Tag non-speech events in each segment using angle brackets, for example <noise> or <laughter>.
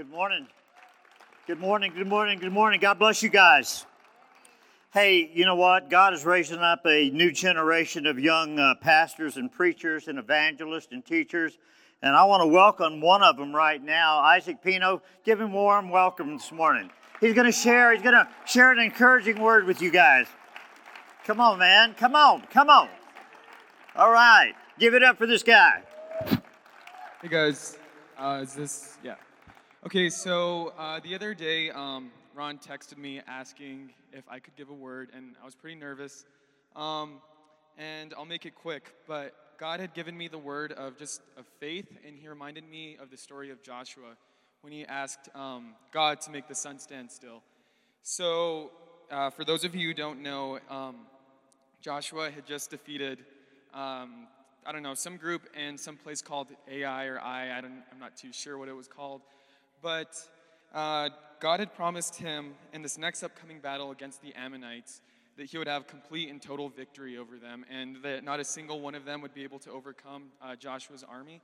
Good morning. Good morning, good morning, good morning. God bless you guys. Hey, you know what? God is raising up a new generation of young uh, pastors and preachers and evangelists and teachers. And I want to welcome one of them right now, Isaac Pino. Give him a warm welcome this morning. He's going to share, he's going to share an encouraging word with you guys. Come on, man. Come on. Come on. All right. Give it up for this guy. Hey guys, uh, is this yeah? Okay, so uh, the other day, um, Ron texted me asking if I could give a word, and I was pretty nervous. Um, and I'll make it quick, but God had given me the word of just of faith, and He reminded me of the story of Joshua when he asked um, God to make the sun stand still. So, uh, for those of you who don't know, um, Joshua had just defeated um, I don't know, some group in some place called Ai or I. I don't, I'm not too sure what it was called. But uh, God had promised him in this next upcoming battle against the Ammonites that he would have complete and total victory over them, and that not a single one of them would be able to overcome uh, Joshua's army.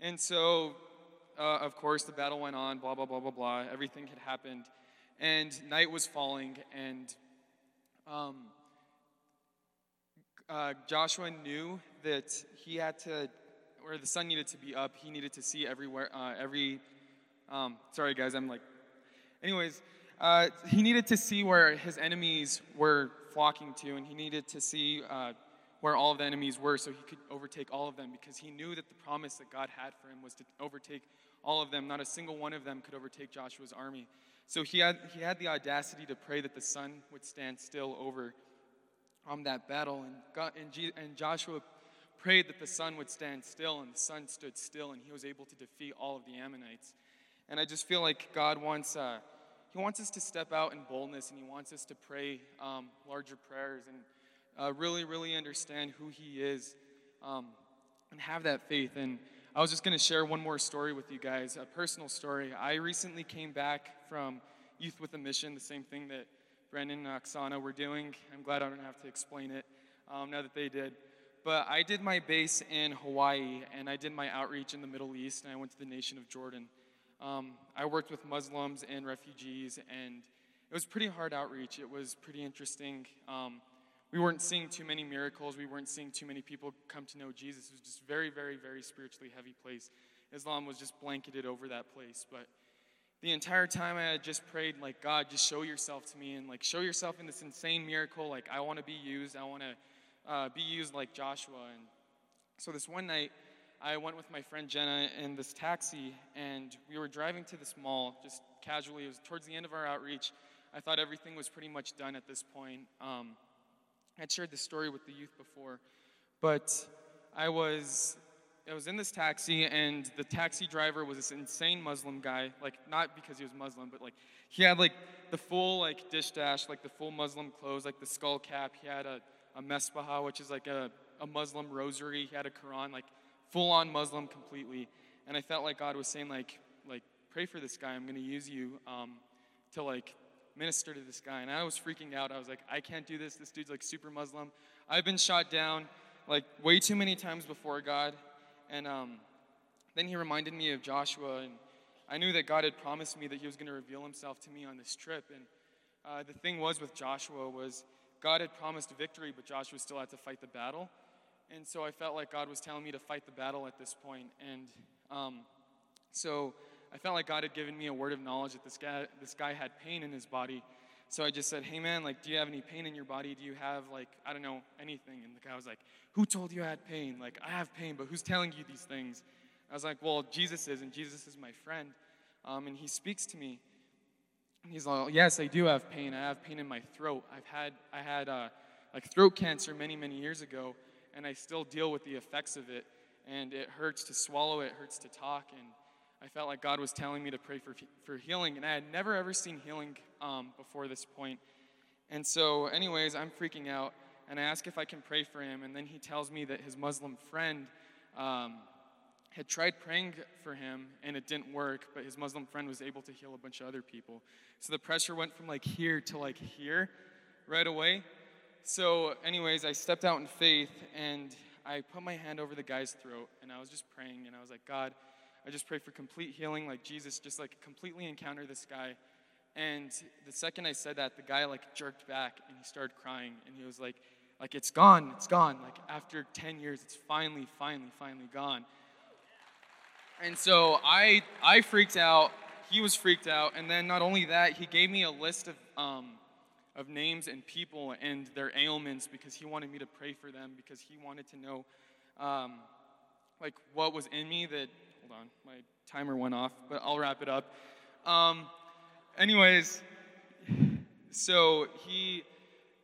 And so, uh, of course, the battle went on, blah, blah, blah, blah, blah. Everything had happened. And night was falling, and um, uh, Joshua knew that he had to, or the sun needed to be up, he needed to see everywhere, uh, every, um, sorry guys, I'm like, anyways, uh, he needed to see where his enemies were flocking to, and he needed to see uh, where all of the enemies were so he could overtake all of them because he knew that the promise that God had for him was to overtake all of them. Not a single one of them could overtake Joshua's army. So he had, he had the audacity to pray that the sun would stand still over um, that battle. And, God, and, and Joshua prayed that the sun would stand still, and the sun stood still, and he was able to defeat all of the Ammonites. And I just feel like God wants, uh, he wants us to step out in boldness, and he wants us to pray um, larger prayers and uh, really, really understand who he is um, and have that faith. And I was just going to share one more story with you guys, a personal story. I recently came back from Youth with a Mission, the same thing that Brendan and Oksana were doing. I'm glad I don't have to explain it um, now that they did. But I did my base in Hawaii and I did my outreach in the Middle East and I went to the nation of Jordan. Um, I worked with Muslims and refugees and it was pretty hard outreach. It was pretty interesting. Um, we weren't seeing too many miracles. We weren't seeing too many people come to know Jesus. It was just very, very, very spiritually heavy place. Islam was just blanketed over that place. But the entire time I had just prayed, like, God, just show yourself to me and, like, show yourself in this insane miracle. Like, I want to be used. I want to uh, be used like Joshua. And so this one night, I went with my friend Jenna in this taxi, and we were driving to this mall just casually. It was towards the end of our outreach. I thought everything was pretty much done at this point. Um, I'd shared this story with the youth before, but I was I was in this taxi, and the taxi driver was this insane Muslim guy. Like, not because he was Muslim, but like, he had like the full like dish dash, like the full Muslim clothes, like the skull cap. He had a, a mesbah, which is like a, a Muslim rosary. He had a Quran, like full on Muslim completely. And I felt like God was saying, like, like pray for this guy. I'm going to use you um, to like minister to this guy. And I was freaking out. I was like, I can't do this. This dude's like super Muslim. I've been shot down like way too many times before God and um, then he reminded me of Joshua, and I knew that God had promised me that he was going to reveal himself to me on this trip. And uh, the thing was with Joshua was God had promised victory, but Joshua still had to fight the battle. And so I felt like God was telling me to fight the battle at this point. And um, so I felt like God had given me a word of knowledge that this guy, this guy had pain in his body. So I just said, hey man, like, do you have any pain in your body? Do you have, like, I don't know, anything? And the guy was like, who told you I had pain? Like, I have pain, but who's telling you these things? I was like, well, Jesus is, and Jesus is my friend. Um, and he speaks to me. And he's like, yes, I do have pain. I have pain in my throat. I've had, I had, uh, like, throat cancer many, many years ago, and I still deal with the effects of it. And it hurts to swallow, it hurts to talk, and I felt like God was telling me to pray for, for healing, and I had never ever seen healing um, before this point. And so, anyways, I'm freaking out, and I ask if I can pray for him, and then he tells me that his Muslim friend um, had tried praying for him, and it didn't work, but his Muslim friend was able to heal a bunch of other people. So the pressure went from like here to like here right away. So, anyways, I stepped out in faith, and I put my hand over the guy's throat, and I was just praying, and I was like, God, I just pray for complete healing, like Jesus, just like completely encounter this guy. And the second I said that, the guy like jerked back and he started crying and he was like, like it's gone, it's gone. Like after 10 years, it's finally, finally, finally gone. And so I I freaked out. He was freaked out, and then not only that, he gave me a list of um, of names and people and their ailments because he wanted me to pray for them because he wanted to know um, like what was in me that hold on my timer went off but i'll wrap it up. Um, anyways so he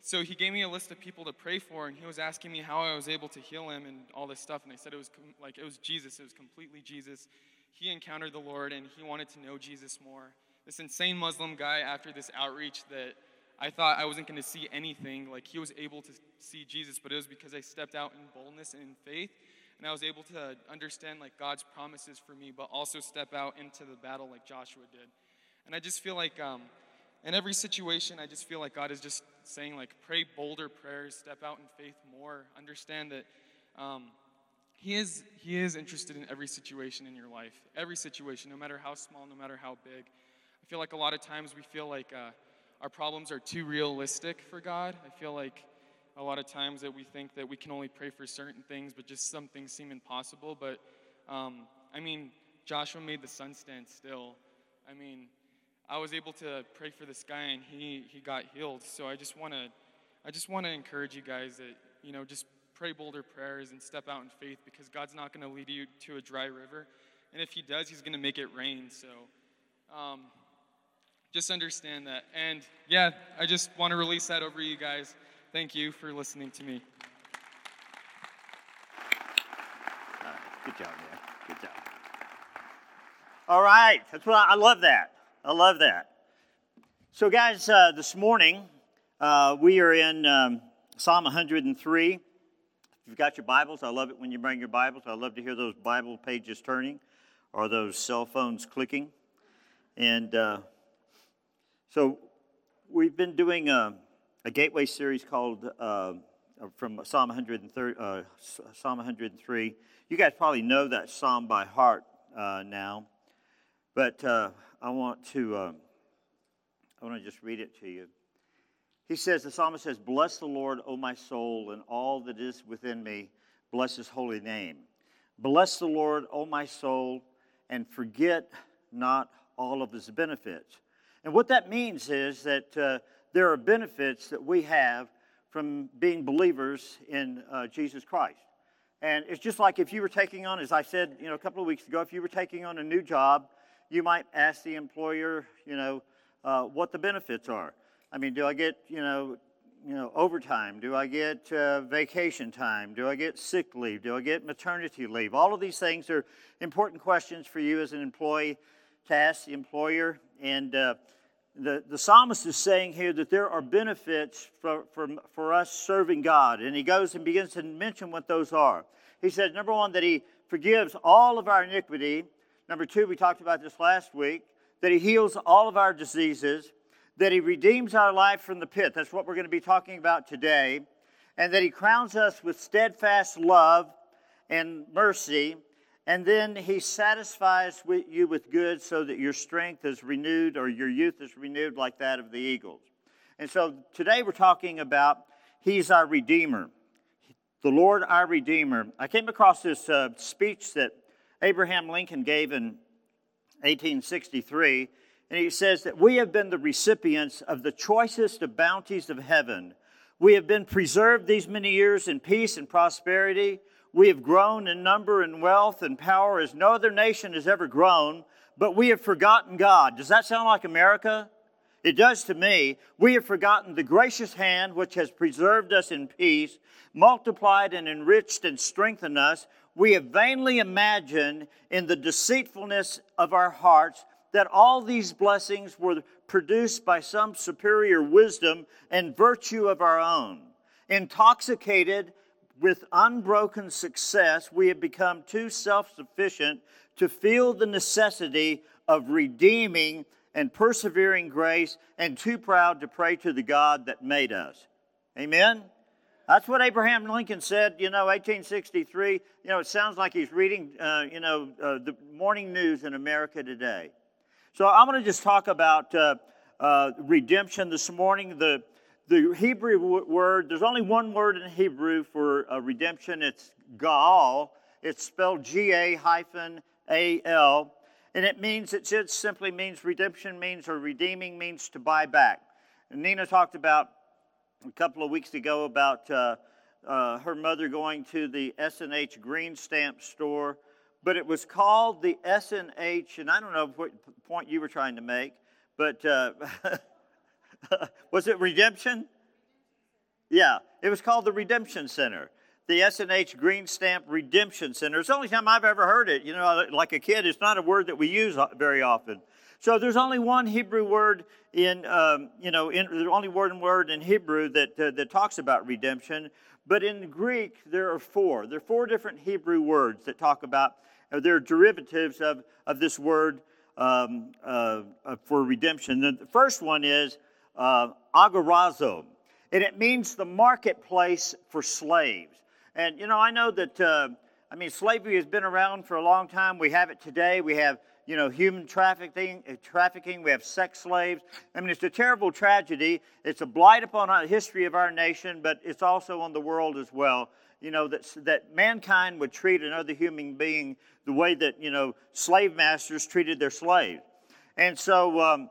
so he gave me a list of people to pray for and he was asking me how i was able to heal him and all this stuff and i said it was com- like it was jesus it was completely jesus. He encountered the lord and he wanted to know jesus more. This insane muslim guy after this outreach that I thought I wasn't going to see anything. Like he was able to see Jesus, but it was because I stepped out in boldness and in faith, and I was able to understand like God's promises for me, but also step out into the battle like Joshua did. And I just feel like um, in every situation, I just feel like God is just saying like pray bolder prayers, step out in faith more, understand that. Um, he is, he is interested in every situation in your life, every situation, no matter how small, no matter how big. I feel like a lot of times we feel like uh, our problems are too realistic for God. I feel like a lot of times that we think that we can only pray for certain things, but just some things seem impossible. But um, I mean, Joshua made the sun stand still. I mean, I was able to pray for this guy and he, he got healed. So I just want to I just want to encourage you guys that you know just pray bolder prayers and step out in faith because God's not going to lead you to a dry river, and if He does, He's going to make it rain. So. Um, just understand that. And yeah, I just want to release that over you guys. Thank you for listening to me. Good job, man. Good job. All right. That's what I, I love that. I love that. So, guys, uh, this morning uh, we are in um, Psalm 103. If you've got your Bibles, I love it when you bring your Bibles. I love to hear those Bible pages turning or those cell phones clicking. And uh, so we've been doing a, a gateway series called uh, from Psalm 103, uh, Psalm 103. You guys probably know that psalm by heart uh, now, but uh, I want to um, I want to just read it to you. He says, the psalmist says, "Bless the Lord, O my soul, and all that is within me. Bless His holy name. Bless the Lord, O my soul, and forget not all of His benefits." And what that means is that uh, there are benefits that we have from being believers in uh, Jesus Christ. And it's just like if you were taking on, as I said, you know, a couple of weeks ago, if you were taking on a new job, you might ask the employer, you know, uh, what the benefits are. I mean, do I get, you know, you know, overtime? Do I get uh, vacation time? Do I get sick leave? Do I get maternity leave? All of these things are important questions for you as an employee to ask the employer. And uh, the, the psalmist is saying here that there are benefits for, for, for us serving God. And he goes and begins to mention what those are. He says, number one, that he forgives all of our iniquity. Number two, we talked about this last week, that he heals all of our diseases, that he redeems our life from the pit. That's what we're going to be talking about today. And that he crowns us with steadfast love and mercy and then he satisfies you with good so that your strength is renewed or your youth is renewed like that of the eagles. And so today we're talking about he's our Redeemer, the Lord our Redeemer. I came across this uh, speech that Abraham Lincoln gave in 1863, and he says that we have been the recipients of the choicest of bounties of heaven. We have been preserved these many years in peace and prosperity. We have grown in number and wealth and power as no other nation has ever grown, but we have forgotten God. Does that sound like America? It does to me. We have forgotten the gracious hand which has preserved us in peace, multiplied and enriched and strengthened us. We have vainly imagined in the deceitfulness of our hearts that all these blessings were produced by some superior wisdom and virtue of our own. Intoxicated with unbroken success, we have become too self sufficient to feel the necessity of redeeming and persevering grace and too proud to pray to the God that made us. Amen? That's what Abraham Lincoln said, you know, 1863. You know, it sounds like he's reading, uh, you know, uh, the morning news in America today. So I'm going to just talk about uh, uh, redemption this morning. The, the Hebrew word, there's only one word in Hebrew for uh, redemption. It's Gaal. It's spelled G A hyphen A L. And it means, it just simply means redemption means, or redeeming means to buy back. And Nina talked about a couple of weeks ago about uh, uh, her mother going to the S&H green stamp store, but it was called the S&H, and I don't know what point you were trying to make, but uh, <laughs> <laughs> was it Redemption? Yeah, it was called the Redemption Center. The S&H Green Stamp Redemption Center. It's the only time I've ever heard it. You know, like a kid, it's not a word that we use very often. So there's only one Hebrew word in, um, you know, in, the only word word in Hebrew that, uh, that talks about redemption. But in Greek, there are four. There are four different Hebrew words that talk about, uh, they're derivatives of, of this word um, uh, uh for redemption. The first one is uh, agorazo, and it means the marketplace for slaves. And, you know, I know that, uh, I mean, slavery has been around for a long time. We have it today. We have you know, human trafficking, uh, trafficking. We have sex slaves. I mean, it's a terrible tragedy. It's a blight upon the history of our nation, but it's also on the world as well. You know, that, that mankind would treat another human being the way that, you know, slave masters treated their slaves. And so, um,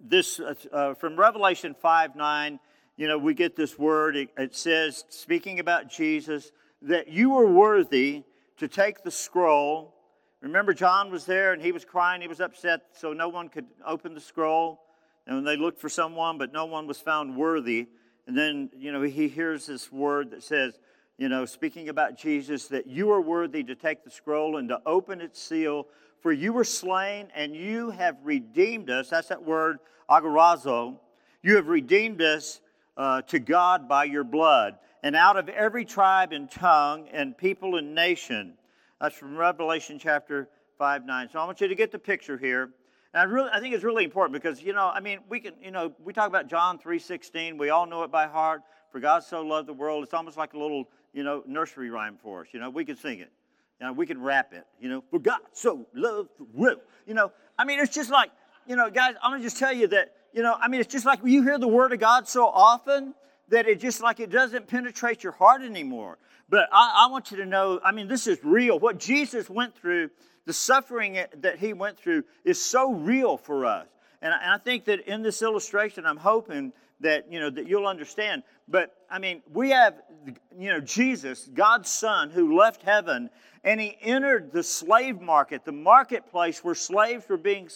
this, uh, uh from Revelation 5 9, you know, we get this word. It, it says, speaking about Jesus, that you were worthy to take the scroll Remember, John was there and he was crying, he was upset, so no one could open the scroll. And they looked for someone, but no one was found worthy. And then, you know, he hears this word that says, you know, speaking about Jesus, that you are worthy to take the scroll and to open its seal, for you were slain and you have redeemed us. That's that word, agorazo. You have redeemed us uh, to God by your blood. And out of every tribe and tongue and people and nation, that's from Revelation chapter 5 9. So I want you to get the picture here. And I really I think it's really important because, you know, I mean, we can, you know, we talk about John 3 16. We all know it by heart. For God so loved the world. It's almost like a little, you know, nursery rhyme for us. You know, we can sing it. Know, we can rap it. You know, for God so loved the world. You know, I mean, it's just like, you know, guys, I'm going to just tell you that, you know, I mean, it's just like you hear the word of God so often that it just like it doesn't penetrate your heart anymore. But I, I, want you to know, I mean, this is real. What Jesus went through, the suffering that he went through, is so real for us. And I, and I think that in this illustration, I'm hoping that you know that you'll understand. But I mean, we have you know Jesus, God's Son, who left heaven and he entered the slave market, the marketplace where slaves were being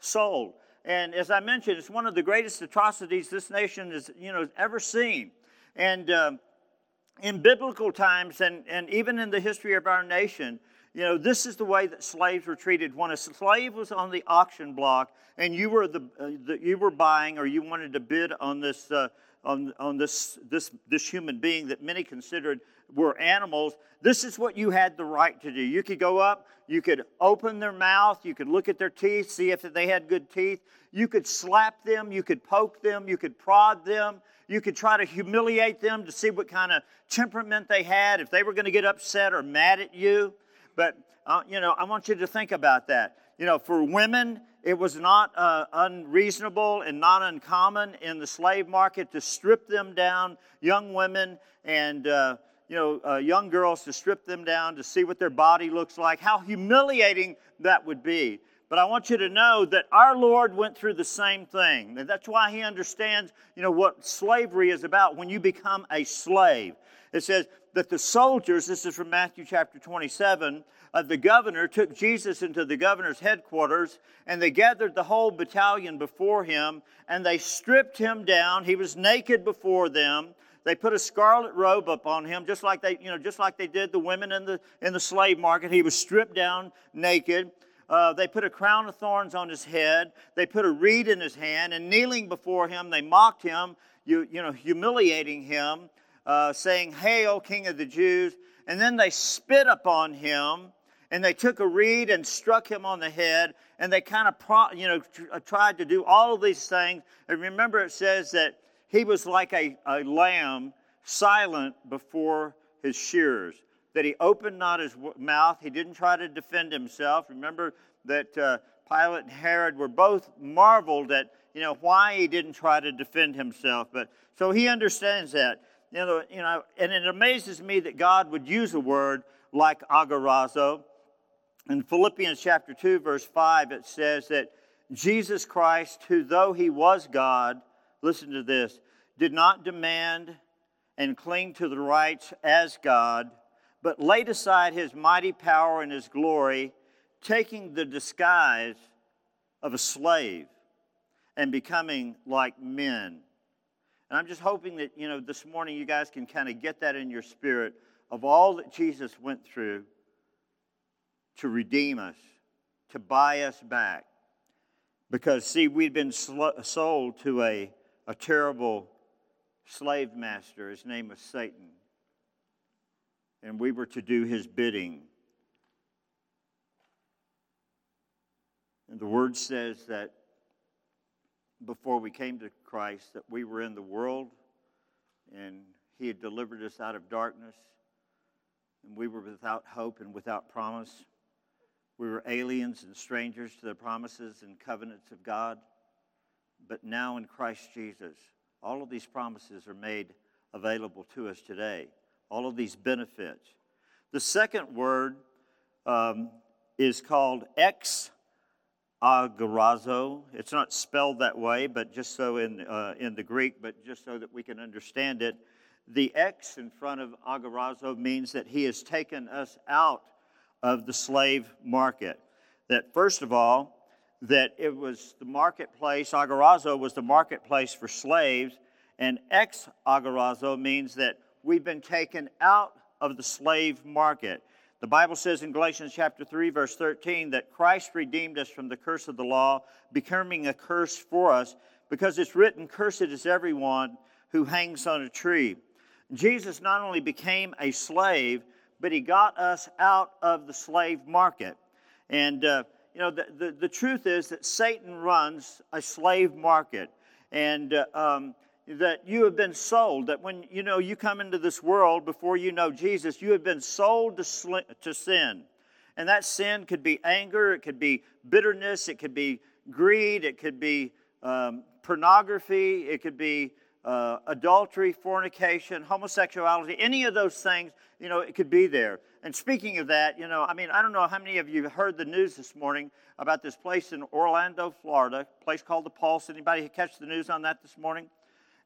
sold. And as I mentioned, it's one of the greatest atrocities this nation has you know ever seen. And um, in biblical times and, and even in the history of our nation, you know, this is the way that slaves were treated. When a slave was on the auction block and you were, the, uh, the you were buying or you wanted to bid on this, uh, on, on this, this, this human being that many considered were animals, this is what you had the right to do. You could go up, you could open their mouth, you could look at their teeth, see if they had good teeth. You could slap them, you could poke them, you could prod them, you could try to humiliate them to see what kind of temperament they had, if they were going to get upset or mad at you. But, uh, you know, I want you to think about that. You know, for women, it was not uh, unreasonable and not uncommon in the slave market to strip them down, young women and, uh, you know, uh, young girls to strip them down to see what their body looks like, how humiliating that would be. But I want you to know that our Lord went through the same thing. And that's why he understands, you know, what slavery is about when you become a slave. It says that the soldiers, this is from Matthew chapter 27, uh, the governor took Jesus into the governor's headquarters and they gathered the whole battalion before him and they stripped him down. He was naked before them. They put a scarlet robe upon him, just like they, you know, just like they did the women in the in the slave market. He was stripped down naked. Uh, they put a crown of thorns on his head. They put a reed in his hand, and kneeling before him, they mocked him, you, you know, humiliating him, uh, saying, Hail, King of the Jews. And then they spit upon him, and they took a reed and struck him on the head, and they kind of, pro- you know, tr- uh, tried to do all of these things. And remember, it says that he was like a, a lamb silent before his shearers, that he opened not his mouth. He didn't try to defend himself. Remember that uh, Pilate and Herod were both marveled at, you know, why he didn't try to defend himself. But so he understands that. You know, you know, and it amazes me that God would use a word like agorazo. In Philippians chapter 2, verse 5, it says that Jesus Christ, who though he was God, listen to this, did not demand and cling to the rights as God, but laid aside his mighty power and his glory, taking the disguise of a slave and becoming like men. And I'm just hoping that, you know, this morning you guys can kind of get that in your spirit of all that Jesus went through to redeem us, to buy us back. Because, see, we'd been sold to a, a terrible slave master. His name was Satan. And we were to do his bidding. And the word says that before we came to Christ, that we were in the world and he had delivered us out of darkness and we were without hope and without promise. We were aliens and strangers to the promises and covenants of God. But now in Christ Jesus, all of these promises are made available to us today. All of these benefits. The second word um, is called ex agorazo. It's not spelled that way, but just so in, uh, in the Greek, but just so that we can understand it. The X in front of agorazo means that he has taken us out of the slave market. That, first of all, that it was the marketplace, agorazo was the marketplace for slaves, and ex agorazo means that we've been taken out of the slave market. The Bible says in Galatians chapter 3, verse 13, that Christ redeemed us from the curse of the law, becoming a curse for us, because it's written, Cursed is everyone who hangs on a tree. Jesus not only became a slave, but he got us out of the slave market. And, uh, you know, the, the, the, truth is that Satan runs a slave market. And uh, um, that you have been sold, that when, you know, you come into this world before you know Jesus, you have been sold to, sl- to sin. And that sin could be anger, it could be bitterness, it could be greed, it could be um, pornography, it could be uh, adultery, fornication, homosexuality, any of those things, you know, it could be there. And speaking of that, you know, I mean, I don't know how many of you heard the news this morning about this place in Orlando, Florida, place called the Pulse. Anybody catch the news on that this morning?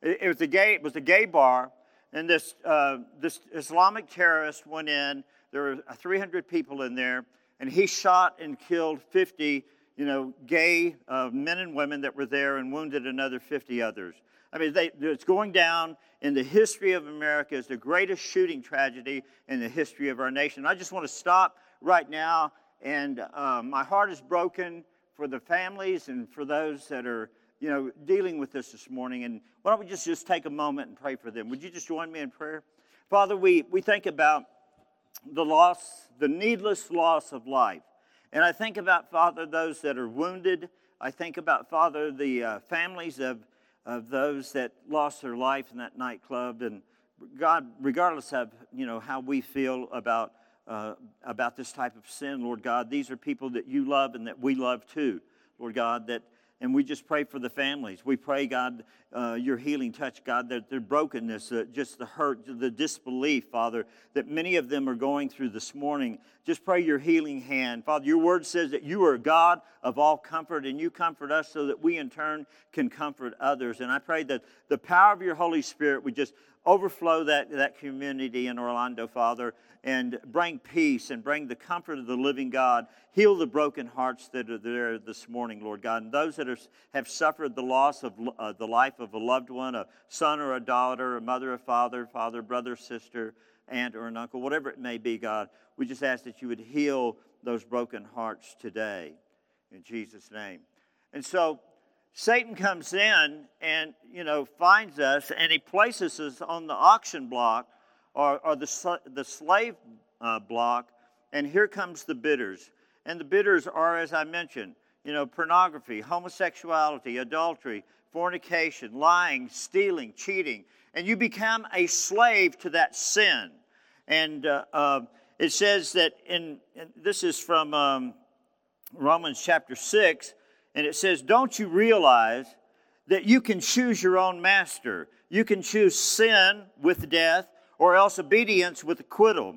It, was a gay, it was a gay bar, and this uh, this Islamic terrorist went in. There were 300 people in there, and he shot and killed 50, you know, gay uh, men and women that were there, and wounded another 50 others. I mean, they, it's going down in the history of America as the greatest shooting tragedy in the history of our nation. I just want to stop right now, and uh, my heart is broken for the families and for those that are, you know, dealing with this this morning. And why don't we just, just take a moment and pray for them? Would you just join me in prayer? Father, we, we think about the loss, the needless loss of life. And I think about, Father, those that are wounded. I think about, Father, the uh, families of of those that lost their life in that nightclub. And God, regardless of you know how we feel about uh, about this type of sin, Lord God, these are people that you love and that we love too, Lord God. That and we just pray for the families. We pray, God, uh, your healing touch, God, that their brokenness, uh, just the hurt, the disbelief, Father, that many of them are going through this morning. Just pray your healing hand. Father, your word says that you are God of all comfort, and you comfort us so that we in turn can comfort others. And I pray that the power of your Holy Spirit would just overflow that, that community in Orlando, Father, and bring peace and bring the comfort of the living God. Heal the broken hearts that are there this morning, Lord God. And those that are, have suffered the loss of uh, the life of a loved one, a son or a daughter, a mother a father, father, brother, sister, aunt or an uncle, whatever it may be, God, we just ask that you would heal those broken hearts today. In Jesus' name. And so, Satan comes in and, you know, finds us and he places us on the auction block or, or the, the slave uh, block, and here comes the bidders. And the bidders are, as I mentioned, you know, pornography, homosexuality, adultery, fornication, lying, stealing, cheating, and you become a slave to that sin. And uh, uh, it says that in, this is from um, Romans chapter 6, and it says, Don't you realize that you can choose your own master? You can choose sin with death or else obedience with acquittal.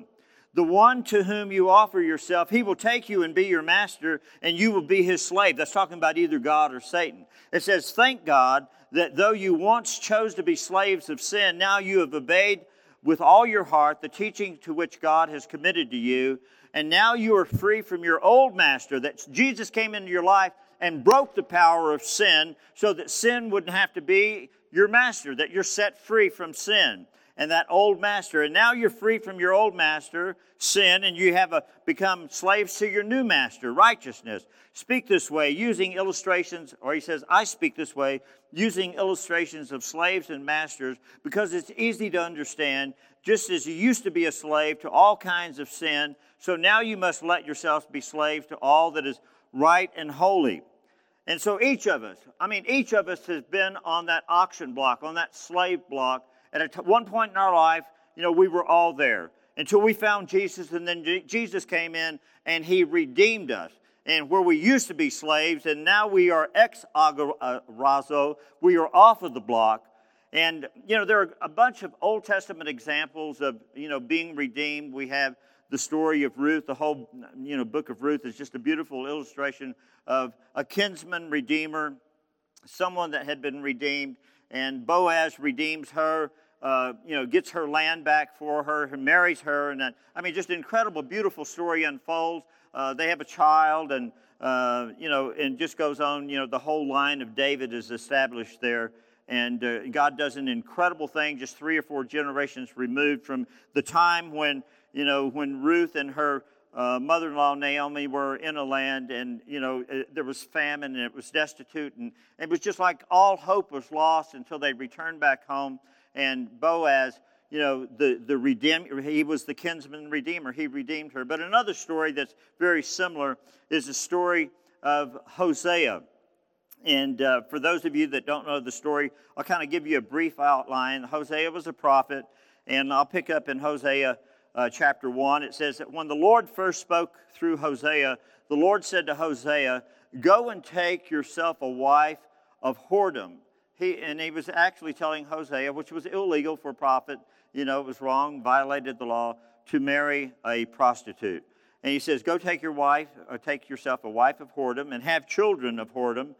The one to whom you offer yourself, he will take you and be your master, and you will be his slave. That's talking about either God or Satan. It says, Thank God that though you once chose to be slaves of sin, now you have obeyed with all your heart the teaching to which God has committed to you, and now you are free from your old master. That Jesus came into your life and broke the power of sin so that sin wouldn't have to be your master, that you're set free from sin and that old master. And now you're free from your old master, sin, and you have a, become slaves to your new master, righteousness. Speak this way using illustrations, or he says, I speak this way using illustrations of slaves and masters because it's easy to understand. Just as you used to be a slave to all kinds of sin, so now you must let yourselves be slaves to all that is right and holy. And so each of us, I mean, each of us has been on that auction block, on that slave block. At one point in our life, you know, we were all there until we found Jesus, and then Jesus came in and he redeemed us. And where we used to be slaves, and now we are ex agorazo, uh, we are off of the block. And, you know, there are a bunch of Old Testament examples of, you know, being redeemed. We have the story of Ruth. The whole you know, book of Ruth is just a beautiful illustration of a kinsman redeemer, someone that had been redeemed, and Boaz redeems her. Uh, you know, gets her land back for her, and marries her, and then I mean, just incredible, beautiful story unfolds. Uh, they have a child, and uh, you know, and just goes on. You know, the whole line of David is established there, and uh, God does an incredible thing, just three or four generations removed from the time when you know, when Ruth and her uh, mother in law Naomi were in a land and, you know, it, uh, there was famine and it was destitute. And it was just like all hope was lost until they returned back home. And Boaz, you know, the, the redeemer, he was the kinsman redeemer. He redeemed her. But another story that's very similar is the story of Hosea. And uh, for those of you that don't know the story, I'll kind of give you a brief outline. Hosea was a prophet, and I'll pick up in Hosea uh, chapter 1, it says that when the Lord first spoke through Hosea, the Lord said to Hosea, Go and take yourself a wife of whoredom. He, and he was actually telling Hosea, which was illegal for a prophet, you know, it was wrong, violated the law, to marry a prostitute. And he says, Go take your wife, or take yourself a wife of whoredom, and have children of whoredom.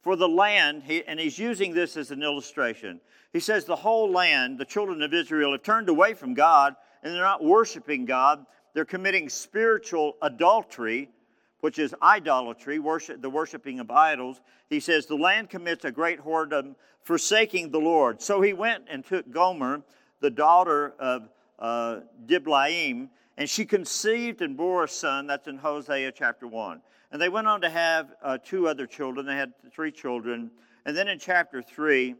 For the land, he, and he's using this as an illustration. He says, The whole land, the children of Israel, have turned away from God and they're not worshiping God. They're committing spiritual adultery, which is idolatry, worship, the worshiping of idols. He says, The land commits a great whoredom, forsaking the Lord. So he went and took Gomer, the daughter of uh, Diblaim, and she conceived and bore a son. That's in Hosea chapter 1. And they went on to have uh, two other children. They had three children. And then in chapter 3,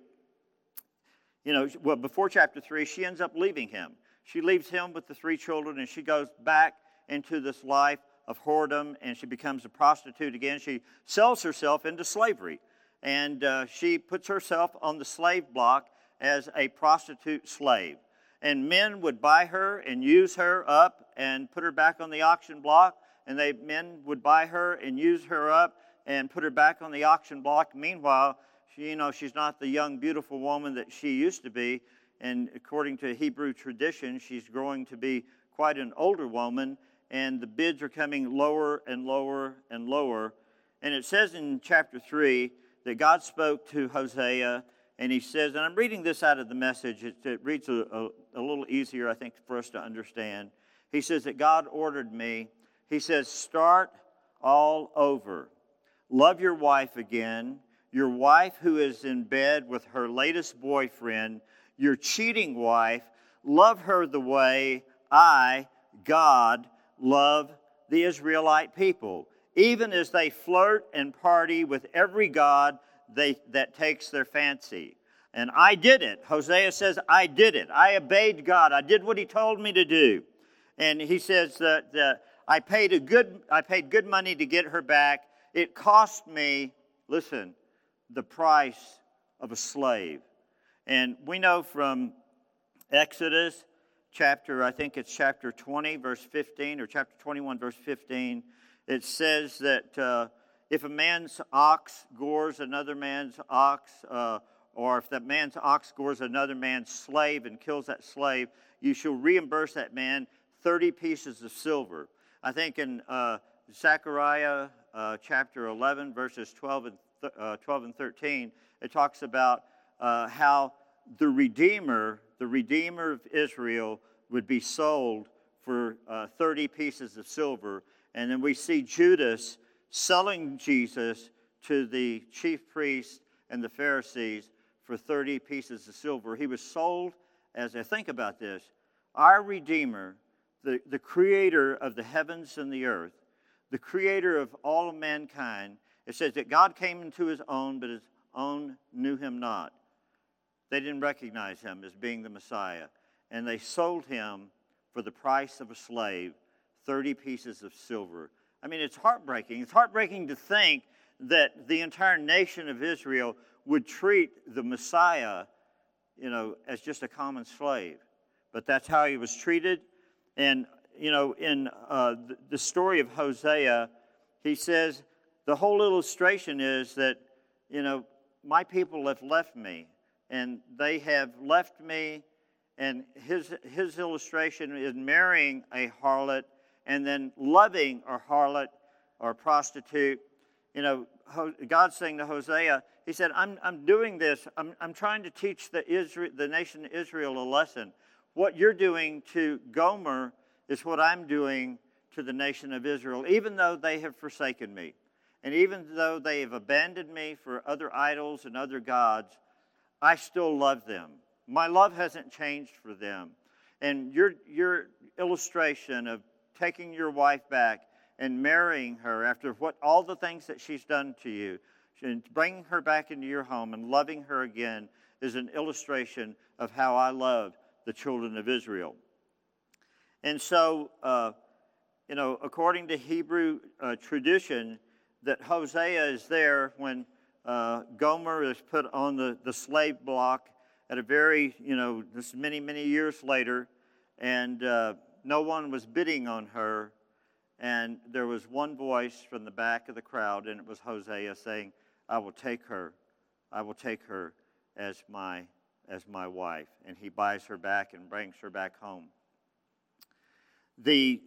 you know, well, before chapter 3, she ends up leaving him. She leaves him with the three children and she goes back into this life of whoredom and she becomes a prostitute again. She sells herself into slavery and uh, she puts herself on the slave block as a prostitute slave. And men would buy her and use her up and put her back on the auction block. And they men would buy her and use her up and put her back on the auction block. Meanwhile, she, you know, she's not the young, beautiful woman that she used to be. And according to Hebrew tradition, she's growing to be quite an older woman, and the bids are coming lower and lower and lower. And it says in chapter 3 that God spoke to Hosea, and he says, and I'm reading this out of the message, it, it reads a, a, a little easier, I think, for us to understand. He says that God ordered me, he says, start all over. Love your wife again. Your wife who is in bed with her latest boyfriend your cheating wife, love her the way I, God, love the Israelite people, even as they flirt and party with every God they, that takes their fancy. And I did it. Hosea says, I did it. I obeyed God. I did what he told me to do. And he says that, that I paid a good I paid good money to get her back. it cost me, listen, the price of a slave. And we know from Exodus chapter, I think it's chapter 20, verse 15, or chapter 21, verse 15, it says that uh, if a man's ox gores another man's ox, uh, or if that man's ox gores another man's slave and kills that slave, you shall reimburse that man 30 pieces of silver. I think in uh, Zechariah uh, chapter 11, verses 12 and, th- uh, 12 and 13, it talks about uh, how the Redeemer, the Redeemer of Israel, would be sold for uh, 30 pieces of silver. And then we see Judas selling Jesus to the chief priests and the Pharisees for 30 pieces of silver. He was sold as I think about this, our Redeemer, the, the creator of the heavens and the earth, the creator of all mankind, it says that God came into his own, but his own knew him not. They didn't recognize him as being the Messiah. And they sold him for the price of a slave, 30 pieces of silver. I mean, it's heartbreaking. It's heartbreaking to think that the entire nation of Israel would treat the Messiah, you know, as just a common slave. But that's how he was treated. And, you know, in uh, the story of Hosea, he says, the whole illustration is that, you know, my people have left me, and they have left me. And his, his illustration is marrying a harlot and then loving a harlot or a prostitute. You know, God's saying to Hosea, He said, I'm, I'm doing this. I'm, I'm trying to teach the, Israel, the nation of Israel a lesson. What you're doing to Gomer is what I'm doing to the nation of Israel, even though they have forsaken me. And even though they have abandoned me for other idols and other gods, I still love them. My love hasn't changed for them. And your, your illustration of taking your wife back and marrying her after what all the things that she's done to you and bringing her back into your home and loving her again is an illustration of how I love the children of Israel. And so, uh, you know, according to Hebrew uh, tradition, that Hosea is there when uh, Gomer is put on the, the slave block at a very, you know, this many, many years later, and uh, no one was bidding on her, and there was one voice from the back of the crowd, and it was Hosea saying, I will take her. I will take her as my, as my wife. And he buys her back and brings her back home. The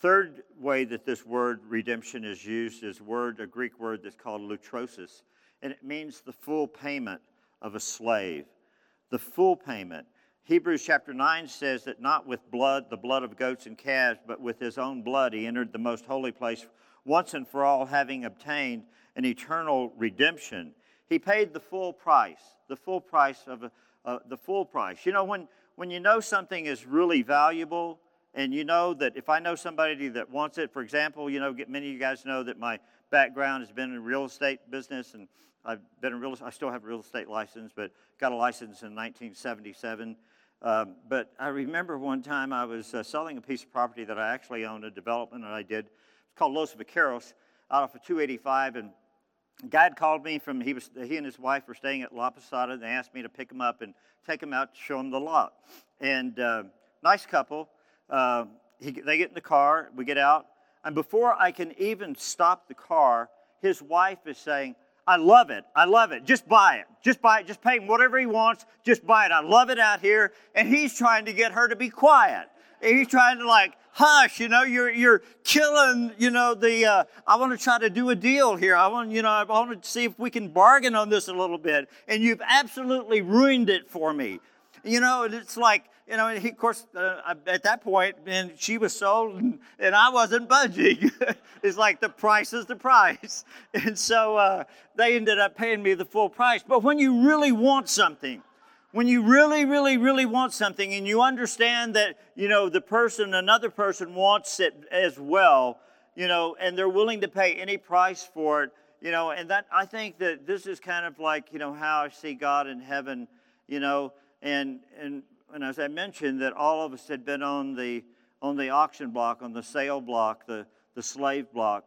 third way that this word redemption is used is word, a Greek word that's called lutrosis, and it means the full payment of a slave. The full payment. Hebrews chapter 9 says that not with blood, the blood of goats and calves, but with his own blood he entered the most holy place once and for all, having obtained an eternal redemption. He paid the full price, the full price of a, uh, the full price. You know, when, when you know something is really valuable, and you know that if I know somebody that wants it, for example, you know, many of you guys know that my background has been in real estate business, and I've been in real. I still have a real estate license, but got a license in 1977. Um, but I remember one time I was uh, selling a piece of property that I actually owned, a development that I did. It's called Los Vaqueros, out of 285. And guy had called me from, he, was, he and his wife were staying at La Posada, and they asked me to pick him up and take him out to show him the lot. And uh, nice couple. Uh, he, they get in the car, we get out, and before I can even stop the car, his wife is saying, I love it. I love it. Just buy it. Just buy it. Just pay him whatever he wants. Just buy it. I love it out here. And he's trying to get her to be quiet. He's trying to like, hush, you know, you're, you're killing, you know, the, uh, I want to try to do a deal here. I want, you know, I want to see if we can bargain on this a little bit. And you've absolutely ruined it for me. You know, it's like, you know, he, of course, uh, at that point, point, and she was sold, and, and I wasn't budging. <laughs> it's like the price is the price. <laughs> And so uh, they ended up paying me the full price. But when you really want something, when you really, really, really want something, and you understand that, you know, the person, another person wants it as well, you know, and they're willing to pay any price for it, you know, and that, I think that this is kind of like, you know, how I see God in heaven, you know, and, and and as I mentioned, that all of us had been on the on the auction block, on the sale block, the, the slave block,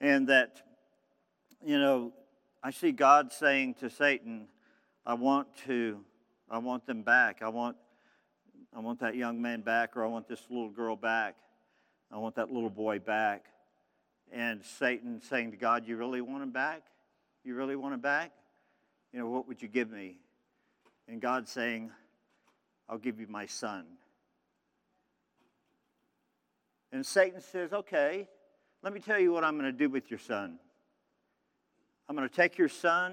and that you know, I see God saying to Satan, I want to, I want them back. I want, I want that young man back, or I want this little girl back. I want that little boy back. And Satan saying to God, You really want him back? You really want him back? You know, what would you give me? And God saying, I'll give you my son. And Satan says, Okay, let me tell you what I'm going to do with your son. I'm going to take your son,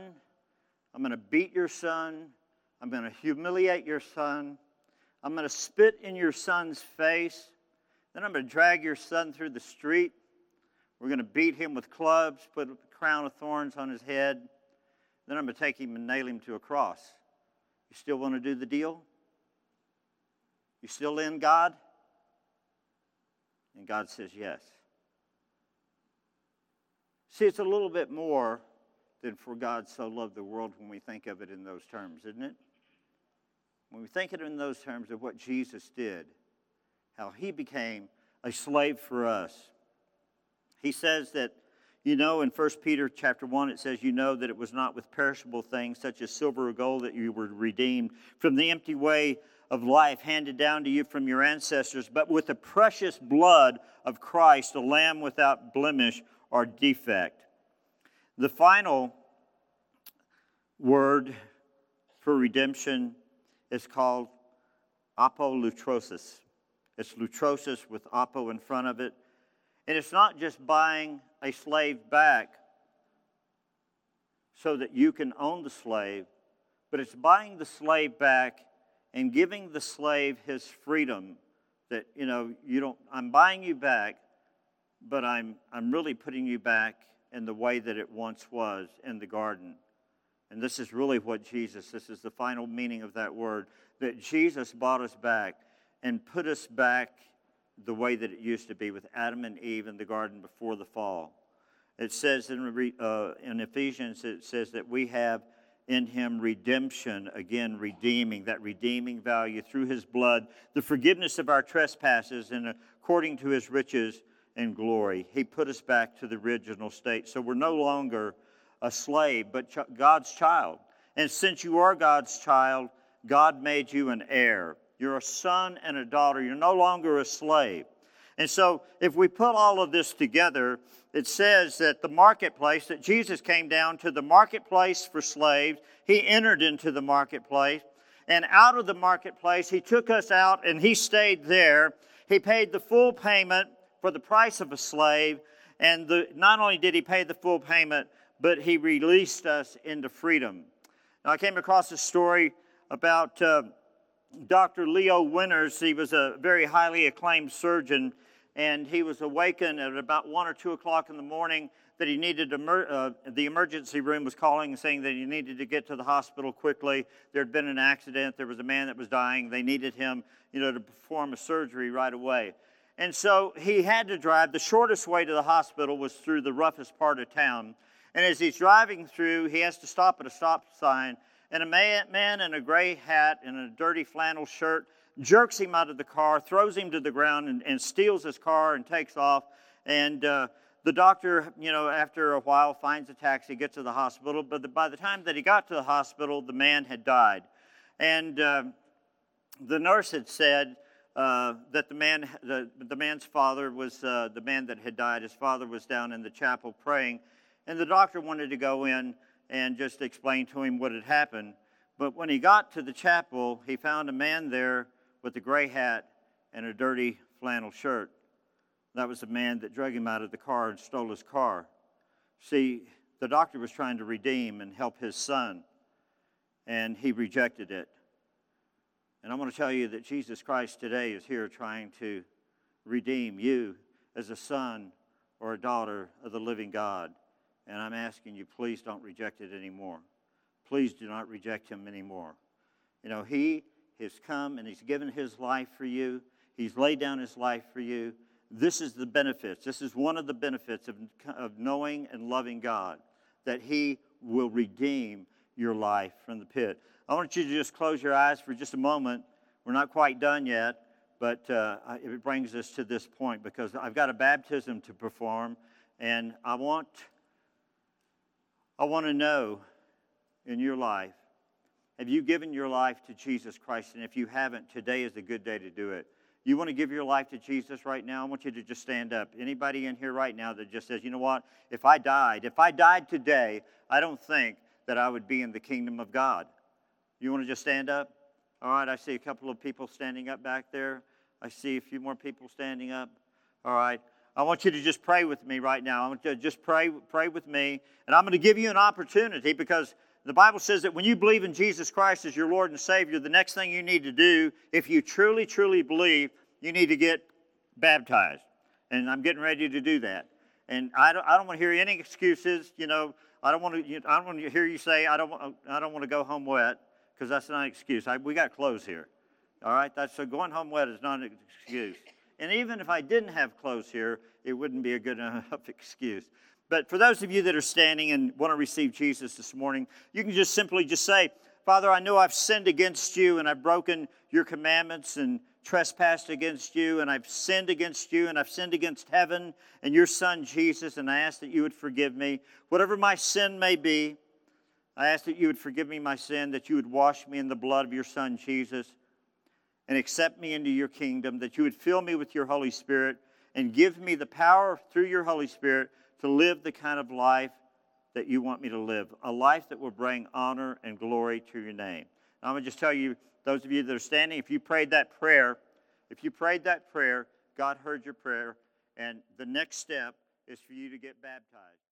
I'm going to beat your son, I'm going to humiliate your son, I'm going to spit in your son's face, then I'm going to drag your son through the street. We're going to beat him with clubs, put a crown of thorns on his head. Then I'm going to take him and nail him to a cross. You still want to do the deal? You still in God? And God says yes. See, it's a little bit more than for God so loved the world when we think of it in those terms, isn't it? When we think of it in those terms of what Jesus did, how he became a slave for us. He says that, you know, in 1 Peter chapter 1, it says, You know that it was not with perishable things such as silver or gold that you were redeemed from the empty way of life handed down to you from your ancestors, but with the precious blood of Christ, a lamb without blemish or defect. The final word for redemption is called apolutrosis. It's lutrosis with apo in front of it. And it's not just buying a slave back so that you can own the slave, but it's buying the slave back and giving the slave his freedom that, you know, you don't, I'm buying you back, but I'm, I'm really putting you back in the way that it once was in the garden. And this is really what Jesus, this is the final meaning of that word, that Jesus bought us back and put us back the way that it used to be with Adam and Eve in the garden before the fall. It says in, uh, in Ephesians, it says that we have in him redemption, again, redeeming, that redeeming value through his blood, the forgiveness of our trespasses, and according to his riches and glory. He put us back to the original state. So we're no longer a slave, but God's child. And since you are God's child, God made you an heir. You're a son and a daughter. You're no longer a slave. And so, if we put all of this together, it says that the marketplace, that Jesus came down to the marketplace for slaves. He entered into the marketplace. And out of the marketplace, he took us out and he stayed there. He paid the full payment for the price of a slave. And the, not only did he pay the full payment, but he released us into freedom. Now, I came across a story about uh, Dr. Leo Winters. He was a very highly acclaimed surgeon, and he was awakened at about 1 or 2 o'clock in the morning that he needed emer- uh, the emergency room was calling and saying that he needed to get to the hospital quickly. There had been an accident. There was a man that was dying. They needed him, you know, to perform a surgery right away. And so he had to drive. The shortest way to the hospital was through the roughest part of town. And as he's driving through, he has to stop at a stop sign and a man, in a gray hat and a dirty flannel shirt jerks him out of the car, throws him to the ground, and, and steals his car and takes off. And uh, the doctor, you know, after a while finds a taxi, gets to the hospital. But the, by the time that he got to the hospital, the man had died. And uh, the nurse had said uh, that the man, the, the man's father was uh, the man that had died. His father was down in the chapel praying. And the doctor wanted to go in and just explained to him what had happened. But when he got to the chapel, he found a man there with a gray hat and a dirty flannel shirt. That was the man that drug him out of the car and stole his car. See, the doctor was trying to redeem and help his son, and he rejected it. And I want to tell you that Jesus Christ today is here trying to redeem you as a son or a daughter of the living God. And I'm asking you, please don't reject it anymore. Please do not reject him anymore. You know, he has come and he's given his life for you, he's laid down his life for you. This is the benefits. This is one of the benefits of, of knowing and loving God, that he will redeem your life from the pit. I want you to just close your eyes for just a moment. We're not quite done yet, but uh, it brings us to this point because I've got a baptism to perform, and I want I want to know in your life have you given your life to Jesus Christ? And if you haven't, today is a good day to do it. You want to give your life to Jesus right now? I want you to just stand up. Anybody in here right now that just says, you know what? If I died, if I died today, I don't think that I would be in the kingdom of God. You want to just stand up? All right, I see a couple of people standing up back there. I see a few more people standing up. All right. I want you to just pray with me right now. I want you to just pray, pray with me. And I'm going to give you an opportunity because the Bible says that when you believe in Jesus Christ as your Lord and Savior, the next thing you need to do, if you truly, truly believe, you need to get baptized. And I'm getting ready to do that. And I don't, I don't want to hear any excuses. You know, I don't want to. I don't want to hear you say I don't. I don't want to go home wet because that's not an excuse. I, we got clothes here. All right. That's so going home wet is not an excuse. And even if I didn't have clothes here, it wouldn't be a good <laughs> enough excuse. But for those of you that are standing and want to receive Jesus this morning, you can just simply just say, Father, I know I've sinned against you and I've broken your commandments and trespassed against you and I've sinned against you and I've sinned against heaven and your son Jesus and I ask that you would forgive me. Whatever my sin may be, I ask that you would forgive me my sin, that you would wash me in the blood of your son Jesus and accept me into your kingdom, that you would fill me with your Holy Spirit and give me the power through your Holy Spirit to live the kind of life that you want me to live, a life that will bring honor and glory to your name. I'm going to just tell you, those of you that are standing, if you prayed that prayer, if you prayed that prayer, God heard your prayer, and the next step is for you to get baptized.